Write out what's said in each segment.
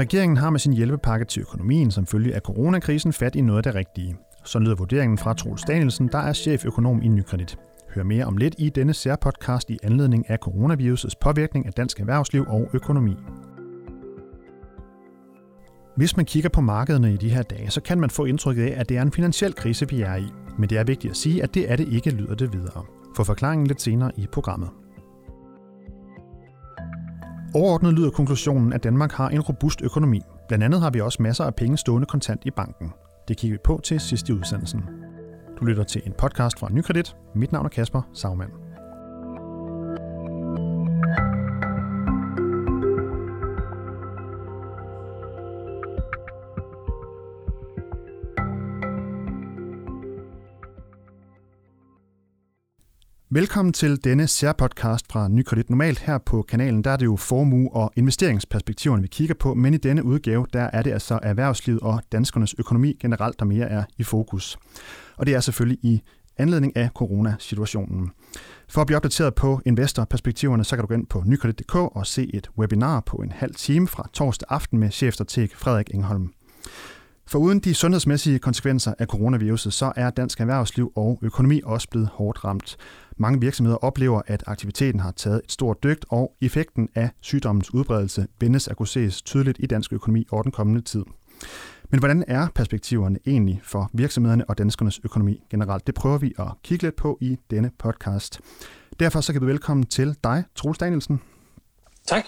Regeringen har med sin hjælpepakke til økonomien som følge af coronakrisen fat i noget af det rigtige. Så lyder vurderingen fra Troels Danielsen, der er cheføkonom i Nykredit. Hør mere om lidt i denne særpodcast i anledning af coronavirusets påvirkning af dansk erhvervsliv og økonomi. Hvis man kigger på markederne i de her dage, så kan man få indtrykket af, at det er en finansiel krise, vi er i. Men det er vigtigt at sige, at det er det ikke, lyder det videre. For forklaringen lidt senere i programmet. Overordnet lyder konklusionen, at Danmark har en robust økonomi. Blandt andet har vi også masser af penge stående kontant i banken. Det kigger vi på til sidst i udsendelsen. Du lytter til en podcast fra Nykredit. Mit navn er Kasper Sagmann. Velkommen til denne særpodcast fra Nykredit. Normalt her på kanalen, der er det jo formue- og investeringsperspektiverne, vi kigger på, men i denne udgave, der er det altså erhvervslivet og danskernes økonomi generelt, der mere er i fokus. Og det er selvfølgelig i anledning af coronasituationen. For at blive opdateret på investorperspektiverne, så kan du gå ind på nykredit.dk og se et webinar på en halv time fra torsdag aften med chefstrateg Frederik Engholm. For uden de sundhedsmæssige konsekvenser af coronaviruset, så er dansk erhvervsliv og økonomi også blevet hårdt ramt. Mange virksomheder oplever, at aktiviteten har taget et stort dygt, og effekten af sygdommens udbredelse vendes at kunne ses tydeligt i dansk økonomi over den kommende tid. Men hvordan er perspektiverne egentlig for virksomhederne og danskernes økonomi generelt? Det prøver vi at kigge lidt på i denne podcast. Derfor så kan vi velkommen til dig, Troels Danielsen. Tak.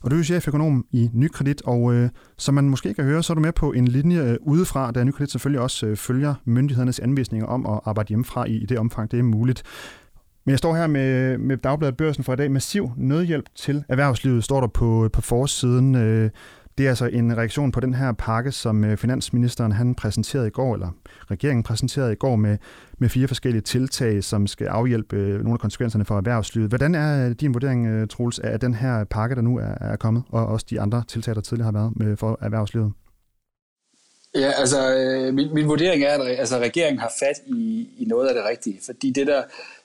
Og du er cheføkonom i Nykredit, og øh, som man måske kan høre, så er du med på en linje øh, udefra, da Nykredit selvfølgelig også øh, følger myndighedernes anvisninger om at arbejde hjemmefra i, i det omfang, det er muligt. Men jeg står her med, med Dagbladet Børsen for i dag. Massiv nødhjælp til erhvervslivet står der på, øh, på forsiden. Øh, det er altså en reaktion på den her pakke, som øh, finansministeren han præsenterede i går, eller regeringen præsenterede i går med, med fire forskellige tiltag, som skal afhjælpe øh, nogle af konsekvenserne for erhvervslivet. Hvordan er øh, din vurdering, Troels, af den her pakke, der nu er, er kommet, og også de andre tiltag, der tidligere har været med for erhvervslivet? Ja, altså min, min vurdering er, at altså, regeringen har fat i, i noget af det rigtige, fordi det der,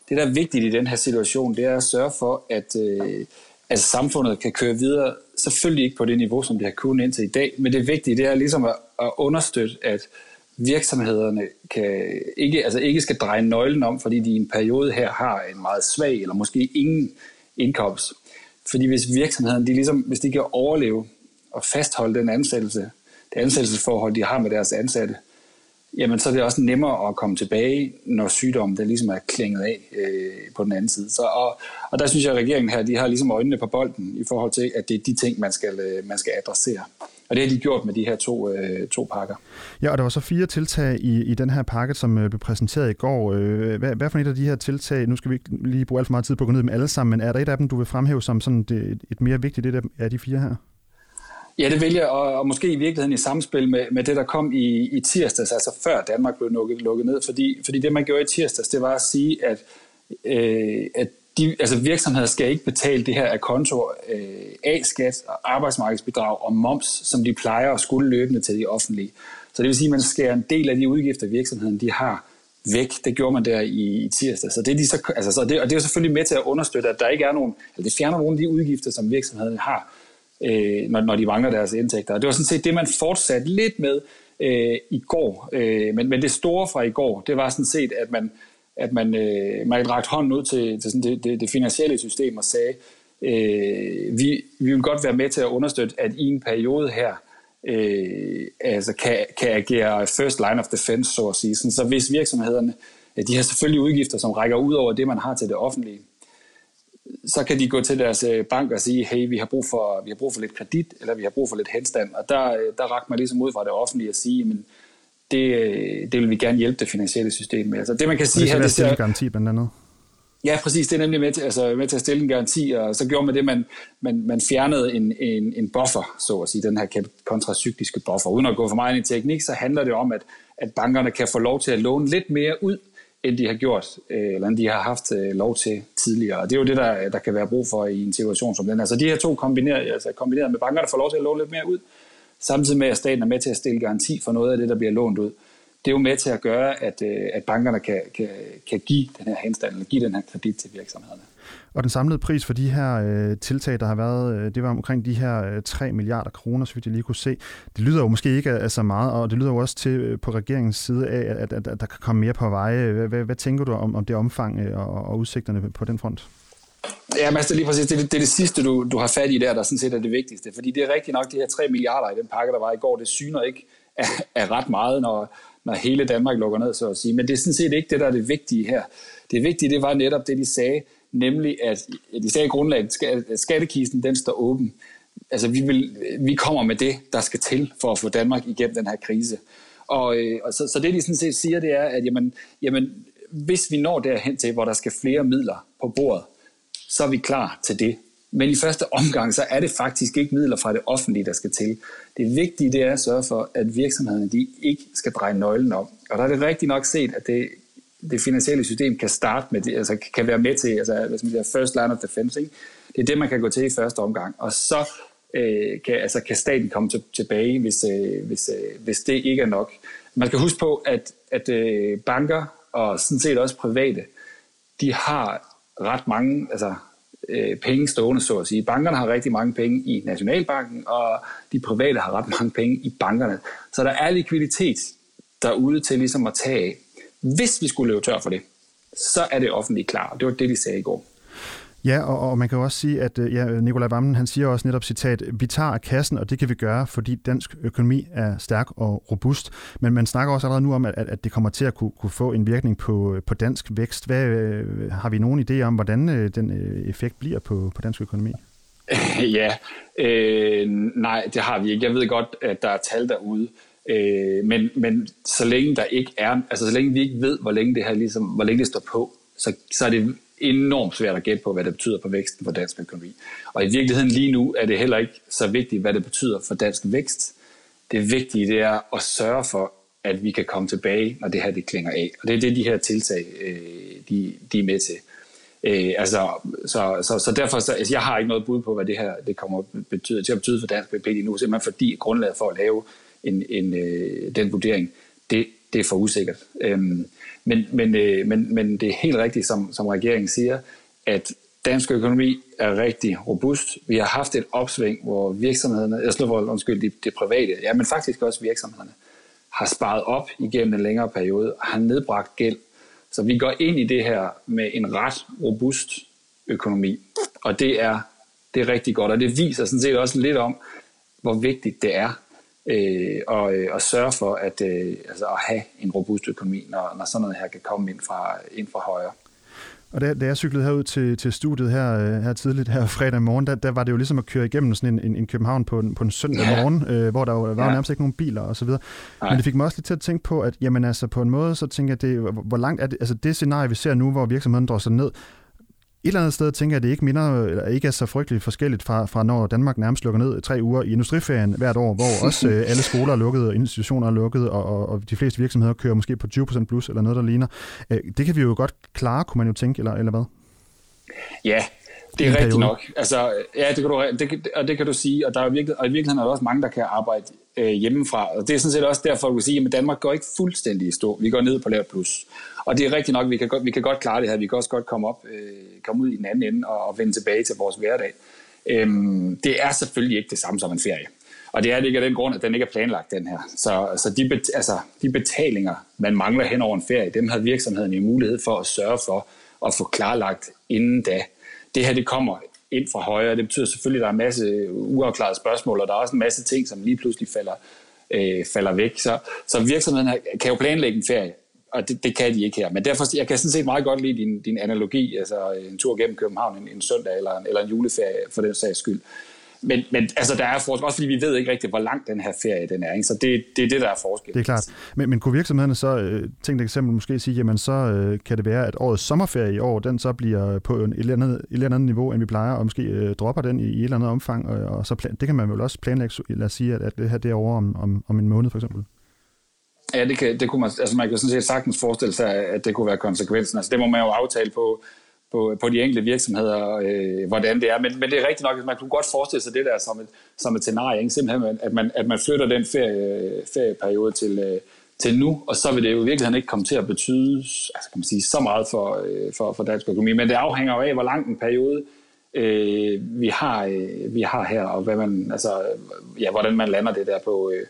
det, der er vigtigt i den her situation, det er at sørge for, at, øh, at samfundet kan køre videre, selvfølgelig ikke på det niveau, som det har kunnet indtil i dag, men det vigtige, det er ligesom at, at understøtte, at virksomhederne kan ikke, altså ikke skal dreje nøglen om, fordi de i en periode her har en meget svag eller måske ingen indkomst. Fordi hvis virksomheden, de ligesom, hvis de kan overleve og fastholde den ansættelse, det ansættelsesforhold, de har med deres ansatte, jamen så er det også nemmere at komme tilbage, når sygdommen der ligesom er klinget af øh, på den anden side. Så, og, og der synes jeg, at regeringen her, de har ligesom øjnene på bolden i forhold til, at det er de ting, man skal, øh, man skal adressere. Og det har de gjort med de her to, øh, to pakker. Ja, og der var så fire tiltag i, i den her pakke, som øh, blev præsenteret i går. Øh, hvad, hvad for et af de her tiltag, nu skal vi ikke lige bruge alt for meget tid på at gå ned med alle sammen, men er der et af dem, du vil fremhæve som sådan det, et mere vigtigt et af de fire her? Ja, det vælger, og, og måske i virkeligheden i samspil med, med det, der kom i, i tirsdags, altså før Danmark blev lukket, lukket ned. Fordi, fordi det, man gjorde i tirsdags, det var at sige, at, øh, at de, altså virksomheder skal ikke betale det her af konto, øh, A-skat, arbejdsmarkedsbidrag og moms, som de plejer at skulle løbende til de offentlige. Så det vil sige, at man skærer en del af de udgifter, virksomheden de har, væk. Det gjorde man der i, i tirsdag. Så det, er de så, altså, så det, og det er selvfølgelig med til at understøtte, at der ikke er nogen, altså det fjerner nogle af de udgifter, som virksomheden har, øh, når, når de mangler deres indtægter. Og det var sådan set det, man fortsatte lidt med øh, i går. Øh, men, men det store fra i går, det var sådan set, at man, at man, øh, man rakte hånden ud til, til sådan det, det, det finansielle system og sagde, øh, vi, vi vil godt være med til at understøtte, at i en periode her, øh, altså kan, kan agere first line of defense, så at sige. Sådan, så hvis virksomhederne, øh, de har selvfølgelig udgifter, som rækker ud over det, man har til det offentlige, så kan de gå til deres øh, bank og sige, hey, vi har brug for, vi har brug for lidt kredit, eller vi har brug for lidt henstand. Og der, øh, der rakte man ligesom ud fra det offentlige at sige, men det, øh, det vil vi gerne hjælpe det finansielle system med. Altså det man kan sige her, det er en garanti blandt andet. Ja, præcis. Det er nemlig med til, altså, med til at stille en garanti, og så gjorde man det, man, man, man fjernede en, en, en buffer, så at sige, den her kontracykliske buffer. Uden at gå for meget ind i teknik, så handler det om, at, at bankerne kan få lov til at låne lidt mere ud, end de har gjort, øh, eller end de har haft øh, lov til tidligere. Og det er jo det, der, der kan være brug for i en situation som den her. Så de her to kombineret, altså kombineret med banker, der får lov til at låne lidt mere ud, samtidig med, at staten er med til at stille garanti for noget af det, der bliver lånt ud. Det er jo med til at gøre, at, øh, at bankerne kan, kan, kan give den her henstand, eller give den her kredit til virksomhederne. Og den samlede pris for de her øh, tiltag, der har været, øh, det var omkring de her øh, 3 milliarder kroner, så vidt jeg lige kunne se. Det lyder jo måske ikke af så meget, og det lyder jo også til øh, på regeringens side af, at, at, at der kan komme mere på veje. Hvad, hvad, hvad tænker du om, om det omfang øh, og, og udsigterne på den front? Ja, men altså, lige præcis, det, det, det er det sidste, du, du har fat i der, der sådan set er det vigtigste. Fordi det er rigtigt nok, de her 3 milliarder i den pakke, der var i går, det syner ikke af, af ret meget, når, når hele Danmark lukker ned, så at sige. Men det er sådan set ikke det, der er det vigtige her. Det vigtige, det var netop det, de sagde, nemlig at de sagde i grundlaget, at skattekisten, den står åben. Altså, vi, vil, vi kommer med det, der skal til for at få Danmark igennem den her krise. Og, øh, og så, så det, de sådan set siger, det er, at jamen, jamen, hvis vi når derhen til, hvor der skal flere midler på bordet, så er vi klar til det. Men i første omgang, så er det faktisk ikke midler fra det offentlige, der skal til. Det vigtige det er at sørge for, at virksomhederne de ikke skal dreje nøglen om. Og der er det rigtigt nok set, at det, det finansielle system kan starte med det, altså kan være med til, altså hvad man siger, first line of defense. Ikke? Det er det, man kan gå til i første omgang. Og så øh, kan, altså, kan staten komme til, tilbage, hvis, øh, hvis, øh, hvis det ikke er nok. Man skal huske på, at, at øh, banker og sådan set også private, de har ret mange, altså øh, penge stående, så at sige. Bankerne har rigtig mange penge i Nationalbanken, og de private har ret mange penge i bankerne. Så der er likviditet derude til ligesom at tage af. Hvis vi skulle løbe tør for det, så er det offentligt klar. Det var det, de sagde i går. Ja, og, og man kan jo også sige, at øh, ja, Nikolaj Vammen, han siger også netop citat, vi tager kassen, og det kan vi gøre, fordi dansk økonomi er stærk og robust. Men man snakker også allerede nu om, at, at det kommer til at kunne, kunne få en virkning på, på dansk vækst. Hvad, øh, har vi nogen idé om, hvordan øh, den effekt bliver på, på dansk økonomi? Ja, øh, nej, det har vi ikke. Jeg ved godt, at der er tal derude. Øh, men, men så længe der ikke er, altså så længe vi ikke ved, hvor længe det her ligesom, hvor længe det står på, så, så er det enormt svært at gætte på, hvad det betyder for væksten for dansk økonomi. Og i virkeligheden lige nu er det heller ikke så vigtigt, hvad det betyder for dansk vækst. Det vigtige det er at sørge for, at vi kan komme tilbage, når det her det klinger af. Og det er det, de her tiltag, øh, de, de er med til. Øh, altså, så, så, så derfor, så, altså, jeg har ikke noget bud på, hvad det her det kommer betyde, til at betyde for dansk BNP lige nu, simpelthen fordi grundlaget for at lave en, en, øh, den vurdering, det, det er for usikkert. Øhm, men, men, øh, men, men det er helt rigtigt, som, som regeringen siger, at dansk økonomi er rigtig robust. Vi har haft et opsving, hvor virksomhederne, jeg slår for, undskyld, de, de private, ja, men faktisk også virksomhederne, har sparet op igennem en længere periode og har nedbragt gæld. Så vi går ind i det her med en ret robust økonomi. Og det er, det er rigtig godt, og det viser sådan set også lidt om, hvor vigtigt det er øh, og, øh, og sørge for at, øh, altså at have en robust økonomi, når, når sådan noget her kan komme ind fra, ind fra højre. Og da, da jeg cyklede herud til, til studiet her, øh, her tidligt, her fredag morgen, der, der var det jo ligesom at køre igennem sådan en, en, en København på en, på en søndag ja. morgen, øh, hvor der jo var ja. nærmest ikke nogen biler og så videre. Nej. Men det fik mig også lidt til at tænke på, at jamen altså på en måde, så tænker jeg, det, hvor langt er det, altså det scenarie, vi ser nu, hvor virksomheden drosser ned, et eller andet sted tænker jeg, at det ikke, minder, eller ikke er så frygteligt forskelligt fra, fra når Danmark nærmest lukker ned tre uger i industriferien hvert år, hvor også øh, alle skoler er lukket, og institutioner er lukket, og, og, og de fleste virksomheder kører måske på 20% plus eller noget, der ligner. Øh, det kan vi jo godt klare, kunne man jo tænke, eller, eller hvad? Ja, det er rigtigt periode. nok. Altså, ja, det kan du, det, og det kan du sige, og, der er virkelig, og i virkeligheden er der også mange, der kan arbejde øh, hjemmefra. Og det er sådan set også derfor, du kan sige, at Danmark går ikke fuldstændig i stå. Vi går ned på lavt plus. Og det er rigtigt nok, vi kan godt, vi kan godt klare det her. Vi kan også godt komme, op, øh, komme ud i den anden ende og, og vende tilbage til vores hverdag. Øhm, det er selvfølgelig ikke det samme som en ferie. Og det er det ikke af den grund, at den ikke er planlagt, den her. Så, så de, bet, altså, de betalinger, man mangler hen over en ferie, dem har virksomheden i mulighed for at sørge for at få klarlagt inden da. Det her, det kommer ind fra højre. Det betyder selvfølgelig, at der er en masse uafklarede spørgsmål, og der er også en masse ting, som lige pludselig falder, øh, falder væk. Så, så virksomheden kan jo planlægge en ferie, og det, det kan de ikke her. Men derfor, jeg kan sådan set meget godt lide din, din analogi, altså øh, en tur gennem København en, en søndag eller en, eller en juleferie for den sags skyld. Men, men altså, der er forskel, også fordi vi ved ikke rigtigt, hvor lang den her ferie den er. Ikke? Så det, det er det, der er forskel. Det er klart. Men, men kunne virksomhederne så, øh, tænk eksempel, måske sige, jamen så øh, kan det være, at årets sommerferie i år, den så bliver på en, et, eller andet, et eller andet niveau, end vi plejer, og måske øh, dropper den i, i et eller andet omfang, og, og så plan, det kan man vel også planlægge, lad os sige, at, at det her det er over om, om, om en måned for eksempel. Ja, det, kan, det kunne man, altså man kan sådan set sagtens forestille sig, at det kunne være konsekvensen. Altså det må man jo aftale på, på, på de enkelte virksomheder, øh, hvordan det er. Men, men det er rigtigt nok, at man kunne godt forestille sig det der som et, som et scenarie. Ikke? Simpelthen, at man, at man flytter den ferie, ferieperiode til, øh, til nu, og så vil det jo i virkeligheden ikke komme til at betyde altså kan man sige, så meget for, øh, for, for dansk økonomi, men det afhænger jo af, hvor lang en periode øh, vi, har, øh, vi har her, og hvad man, altså, ja, hvordan man lander det der på, øh,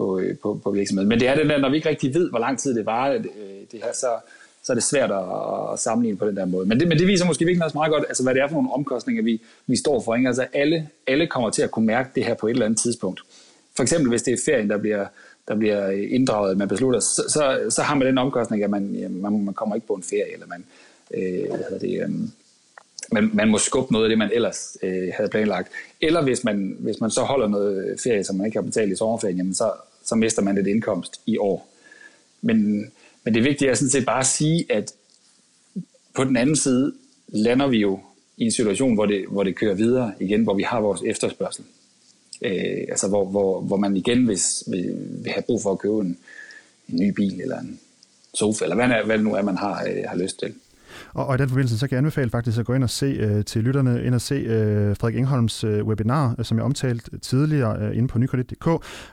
på, øh, på, på virksomheden. Men det er den der, når vi ikke rigtig ved, hvor lang tid det var, det, øh, det her, så, så er det svært at, at sammenligne på den der måde. Men det, men det viser måske virkelig også meget godt, altså, hvad det er for nogle omkostninger, vi, vi står for. Ikke? Altså, alle, alle kommer til at kunne mærke det her på et eller andet tidspunkt. For eksempel, hvis det er ferien, der bliver, der bliver inddraget, man beslutter, så, så, så har man den omkostning, at man, man, man kommer ikke på en ferie, eller man, øh, hvad det, øh, man, man må skubbe noget af det, man ellers øh, havde planlagt. Eller hvis man, hvis man så holder noget ferie, som man ikke har betalt i sommerferien, jamen så, så mister man lidt indkomst i år. Men, men det vigtige er sådan set bare at sige, at på den anden side lander vi jo i en situation, hvor det, hvor det kører videre igen, hvor vi har vores efterspørgsel. Øh, altså hvor, hvor, hvor man igen vil, vil, vil have brug for at købe en, en ny bil eller en sofa, eller hvad, hvad det nu er, man har, øh, har lyst til. Og, og i den forbindelse, så kan jeg anbefale faktisk at gå ind og se øh, til lytterne, ind og se øh, Frederik Engholms øh, webinar, øh, som jeg omtalte øh, tidligere øh, inde på nykredit.dk,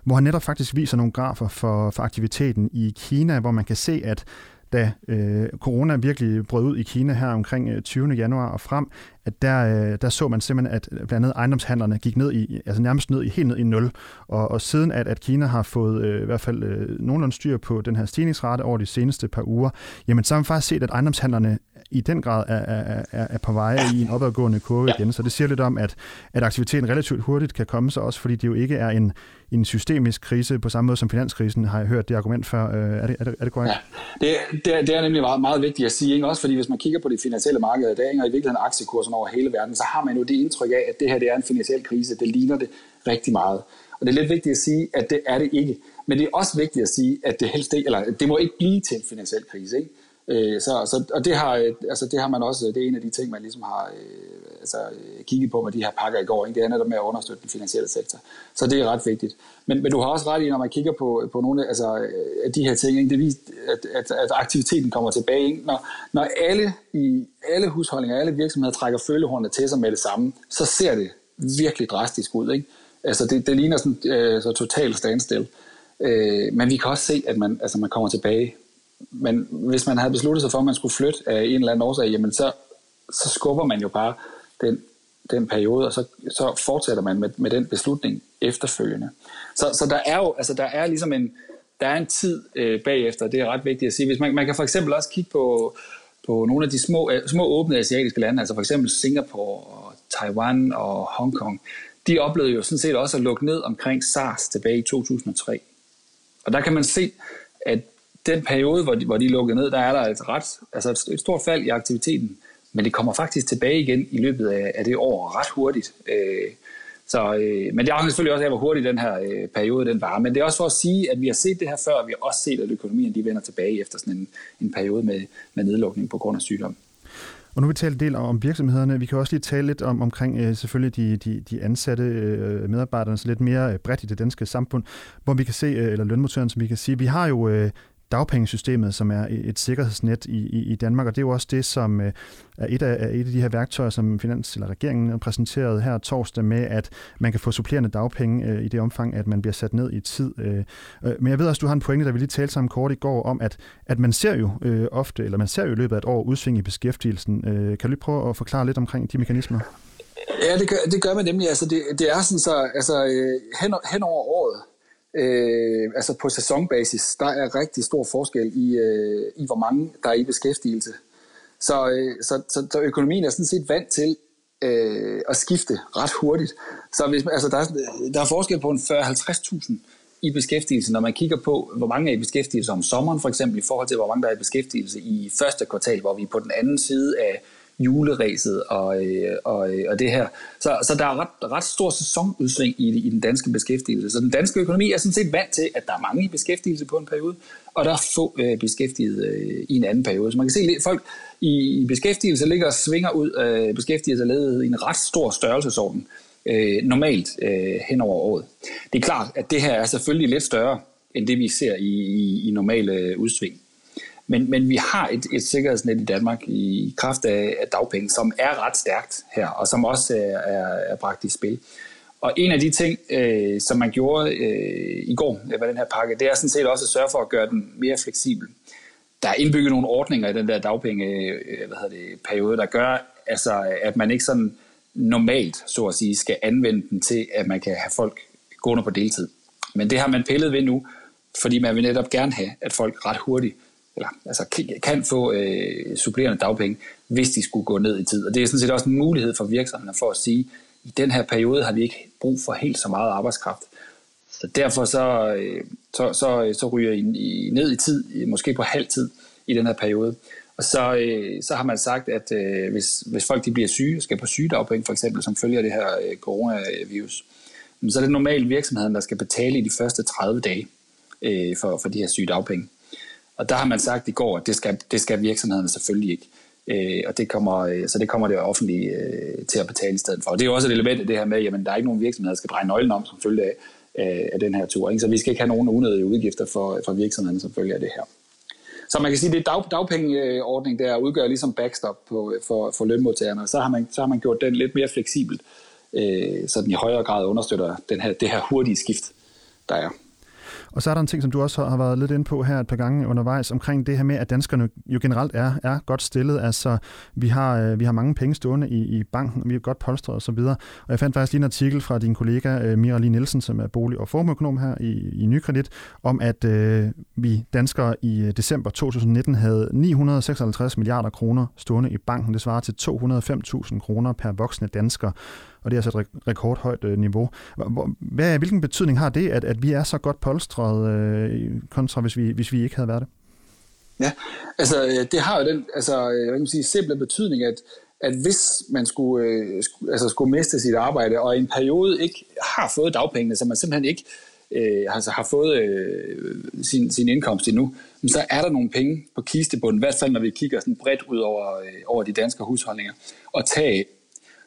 hvor han netop faktisk viser nogle grafer for, for aktiviteten i Kina, hvor man kan se, at da øh, corona virkelig brød ud i Kina her omkring øh, 20. Januar og frem, at der, øh, der så man simpelthen, at blandt andet ejendomshandlerne gik ned i, altså nærmest ned i, helt ned i nul. Og, og siden at, at Kina har fået øh, i hvert fald øh, nogenlunde styr på den her stigningsrate over de seneste par uger, jamen så har man faktisk set, at ejendomshandlerne i den grad er, er, er, er på vej i en opadgående kurve igen. Så det siger lidt om, at, at aktiviteten relativt hurtigt kan komme sig også, fordi det jo ikke er en, en systemisk krise på samme måde som finanskrisen, har jeg hørt det argument før. Øh, er det, er det, er det korrekt? Ja, det, det, er, det er nemlig meget, meget vigtigt at sige, ikke? også fordi hvis man kigger på de finansielle markeder, der er i virkeligheden aktiekursen over hele verden, så har man jo det indtryk af, at det her det er en finansiel krise. Det ligner det rigtig meget. Og det er lidt vigtigt at sige, at det er det ikke. Men det er også vigtigt at sige, at det helst ikke, eller det må ikke blive til en finansiel krise. Ikke? Øh, så, så, og det har, øh, altså det har man også, det er en af de ting, man ligesom har øh, altså, øh, kigget på med de her pakker i går, ikke? det er netop med at understøtte den finansielle sektor. Så det er ret vigtigt. Men, men du har også ret i, når man kigger på, på nogle altså, øh, de her ting, ikke? det viser, at, at, at aktiviteten kommer tilbage. Ikke? Når, når alle, i, alle husholdninger, alle virksomheder trækker følehornene til sig med det samme, så ser det virkelig drastisk ud. Ikke? Altså det, det ligner sådan øh, så totalt standstill. Øh, men vi kan også se, at man, altså man kommer tilbage men hvis man havde besluttet sig for, at man skulle flytte af en eller anden årsag, jamen så, så skubber man jo bare den, den periode, og så, så fortsætter man med, med den beslutning efterfølgende. Så, så der er jo, altså der er ligesom en, der er en tid øh, bagefter, det er ret vigtigt at sige. Hvis man, man kan for eksempel også kigge på, på nogle af de små, øh, små åbne asiatiske lande, altså for eksempel Singapore og Taiwan og Hongkong, de oplevede jo sådan set også at lukke ned omkring SARS tilbage i 2003. Og der kan man se, at den periode, hvor de, hvor de lukkede ned, der er der et, ret, altså et, et stort fald i aktiviteten, men det kommer faktisk tilbage igen i løbet af, af det år ret hurtigt. Øh, så, øh, men det afhænger selvfølgelig også af, hvor hurtigt den her øh, periode den var. Men det er også for at sige, at vi har set det her før, og vi har også set, at økonomien de vender tilbage efter sådan en, en periode med, med nedlukning på grund af sygdom. Og nu vil vi tale en del om virksomhederne. Vi kan også lige tale lidt om omkring øh, selvfølgelig de, de, de ansatte øh, medarbejderne, så lidt mere øh, bredt i det danske samfund, hvor vi kan se, øh, eller lønmodtagerne, som vi kan sige, vi har jo øh, dagpengesystemet, som er et sikkerhedsnet i, i, i Danmark, og det er jo også det, som øh, er et af, et af de her værktøjer, som Finans- eller regeringen præsenterede her torsdag med, at man kan få supplerende dagpenge øh, i det omfang, at man bliver sat ned i tid. Øh, øh men jeg ved også, du har en pointe, der vi lige talte sammen kort i går, om at, at man ser jo øh, ofte, eller man ser jo i løbet af et år udsving i beskæftigelsen. Øh, kan du lige prøve at forklare lidt omkring de mekanismer? Ja, det gør, det gør man nemlig. Altså, det, det er sådan så, altså, hen, hen over året, øh, altså på sæsonbasis, der er rigtig stor forskel i, øh, i hvor mange der er i beskæftigelse. Så, øh, så, så, så økonomien er sådan set vant til øh, at skifte ret hurtigt. Så hvis, altså der, er, der er forskel på en 40-50.000 i beskæftigelse, når man kigger på, hvor mange er i beskæftigelse om sommeren for eksempel, i forhold til, hvor mange der er i beskæftigelse i første kvartal, hvor vi er på den anden side af juleræset og, øh, og, øh, og det her. Så, så der er ret, ret stor sæsonudsving i, i den danske beskæftigelse. Så den danske økonomi er sådan set vant til, at der er mange i beskæftigelse på en periode, og der er få øh, beskæftiget øh, i en anden periode. Så man kan se, at folk i, i beskæftigelse ligger og svinger ud øh, af beskæftigelse og ledighed i en ret stor størrelsesorden øh, normalt øh, hen over året. Det er klart, at det her er selvfølgelig lidt større end det, vi ser i, i, i normale øh, udsving. Men, men vi har et, et sikkerhedsnet i Danmark i kraft af, af dagpenge, som er ret stærkt her, og som også er, er, er bragt i spil. Og en af de ting, øh, som man gjorde øh, i går med den her pakke, det er sådan set også at sørge for at gøre den mere fleksibel. Der er indbygget nogle ordninger i den der dagpenge øh, hvad hedder det, periode, der gør, altså, at man ikke sådan normalt, så at sige, skal anvende den til, at man kan have folk gående på deltid. Men det har man pillet ved nu, fordi man vil netop gerne have, at folk ret hurtigt eller, altså, kan få øh, supplerende dagpenge, hvis de skulle gå ned i tid. Og det er sådan set også en mulighed for virksomhederne for at sige, i den her periode har vi ikke brug for helt så meget arbejdskraft. Så derfor så, øh, så, så, øh, så ryger I ned i tid, måske på halv tid i den her periode. Og så, øh, så har man sagt, at øh, hvis, hvis folk de bliver syge, skal på sygedagpenge for eksempel, som følger det her øh, coronavirus, så er det normalt virksomheden, der skal betale i de første 30 dage øh, for, for de her sygedagpenge. Og der har man sagt i går, at det skal, det skal virksomhederne selvfølgelig ikke. Øh, og det kommer, øh, så det kommer det offentlige øh, til at betale i stedet for. Og det er jo også et element af det her med, at der er ikke nogen virksomheder, der skal dreje nøglen om som følge af, øh, af den her tur. Ikke? Så vi skal ikke have nogen unødige udgifter for, for virksomhederne som følge af det her. Så man kan sige, at det dag, dagpengeordning der udgør ligesom backstop på, for, for lønmodtagerne, og så har, man, så har man gjort den lidt mere fleksibel, øh, så den i højere grad understøtter den her, det her hurtige skift, der er. Og så er der en ting, som du også har været lidt inde på her et par gange undervejs, omkring det her med, at danskerne jo generelt er, er godt stillet. Altså, vi har, øh, vi har mange penge stående i, i banken, og vi er godt polstret og så videre. Og jeg fandt faktisk lige en artikel fra din kollega øh, Mira Lee Nielsen, som er bolig- og formøkonom her i, i Nykredit, om at øh, vi danskere i øh, december 2019 havde 956 milliarder kroner stående i banken. Det svarer til 205.000 kroner per voksne dansker og det er altså et rekordhøjt øh, niveau. Hvad, hvilken betydning har det, at, at vi er så godt polstret øh, kontra, hvis vi, hvis vi ikke havde været det? Ja, altså øh, det har jo den altså, jeg hvad kan man sige, simple betydning, at, at hvis man skulle, øh, altså skulle miste sit arbejde, og i en periode ikke har fået dagpengene, så man simpelthen ikke øh, altså har fået øh, sin, sin indkomst endnu, så er der nogle penge på kistebunden, i hvert fald når vi kigger sådan bredt ud over, øh, over de danske husholdninger, og tage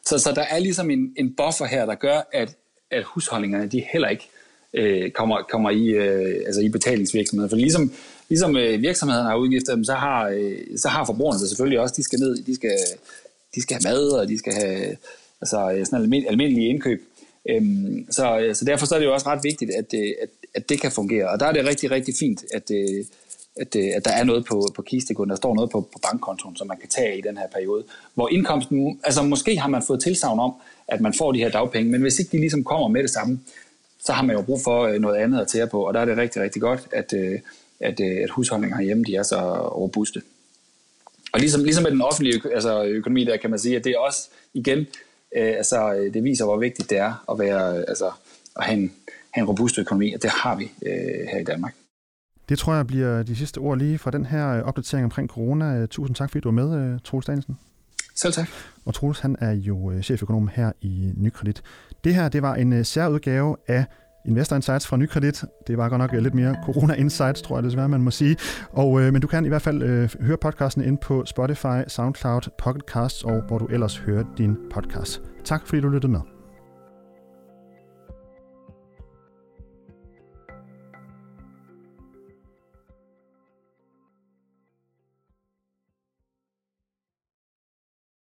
så, så der er ligesom en, en buffer her, der gør, at, at husholdningerne de heller ikke øh, kommer, kommer i, øh, altså i betalingsvirksomheder. For ligesom, ligesom øh, virksomhederne har udgifter, så har, øh, så har forbrugerne så selvfølgelig også. De skal ned, de skal, de skal have mad, og de skal have altså, øh, sådan almindelige, almindelige indkøb. Øhm, så, øh, så derfor så er det jo også ret vigtigt, at, øh, at, at det kan fungere. Og der er det rigtig, rigtig fint, at, at, at der er noget på, på kistegården, der står noget på, på bankkontoen, som man kan tage i den her periode. Hvor indkomsten, altså måske har man fået tilsavn om, at man får de her dagpenge, men hvis ikke de ligesom kommer med det samme, så har man jo brug for øh, noget andet at tære på, og der er det rigtig, rigtig godt, at, øh, at, øh, at husholdninger herhjemme, de er så robuste. Og ligesom, ligesom med den offentlige altså økonomi, der kan man sige, at det er også igen, øh, altså det viser, hvor vigtigt det er at, være, altså, at have, en, have en robust økonomi, og det har vi øh, her i Danmark. Det tror jeg bliver de sidste ord lige fra den her øh, opdatering omkring corona. Øh, tusind tak, fordi du var med, øh, Troels Danielsen. Selv tak. Og Troels, han er jo cheføkonom her i Nykredit. Det her, det var en særudgave af Investor Insights fra Nykredit. Det var godt nok lidt mere Corona Insights, tror jeg desværre, man må sige. Og, øh, men du kan i hvert fald øh, høre podcasten ind på Spotify, SoundCloud, Pocketcasts og hvor du ellers hører din podcast. Tak fordi du lyttede med.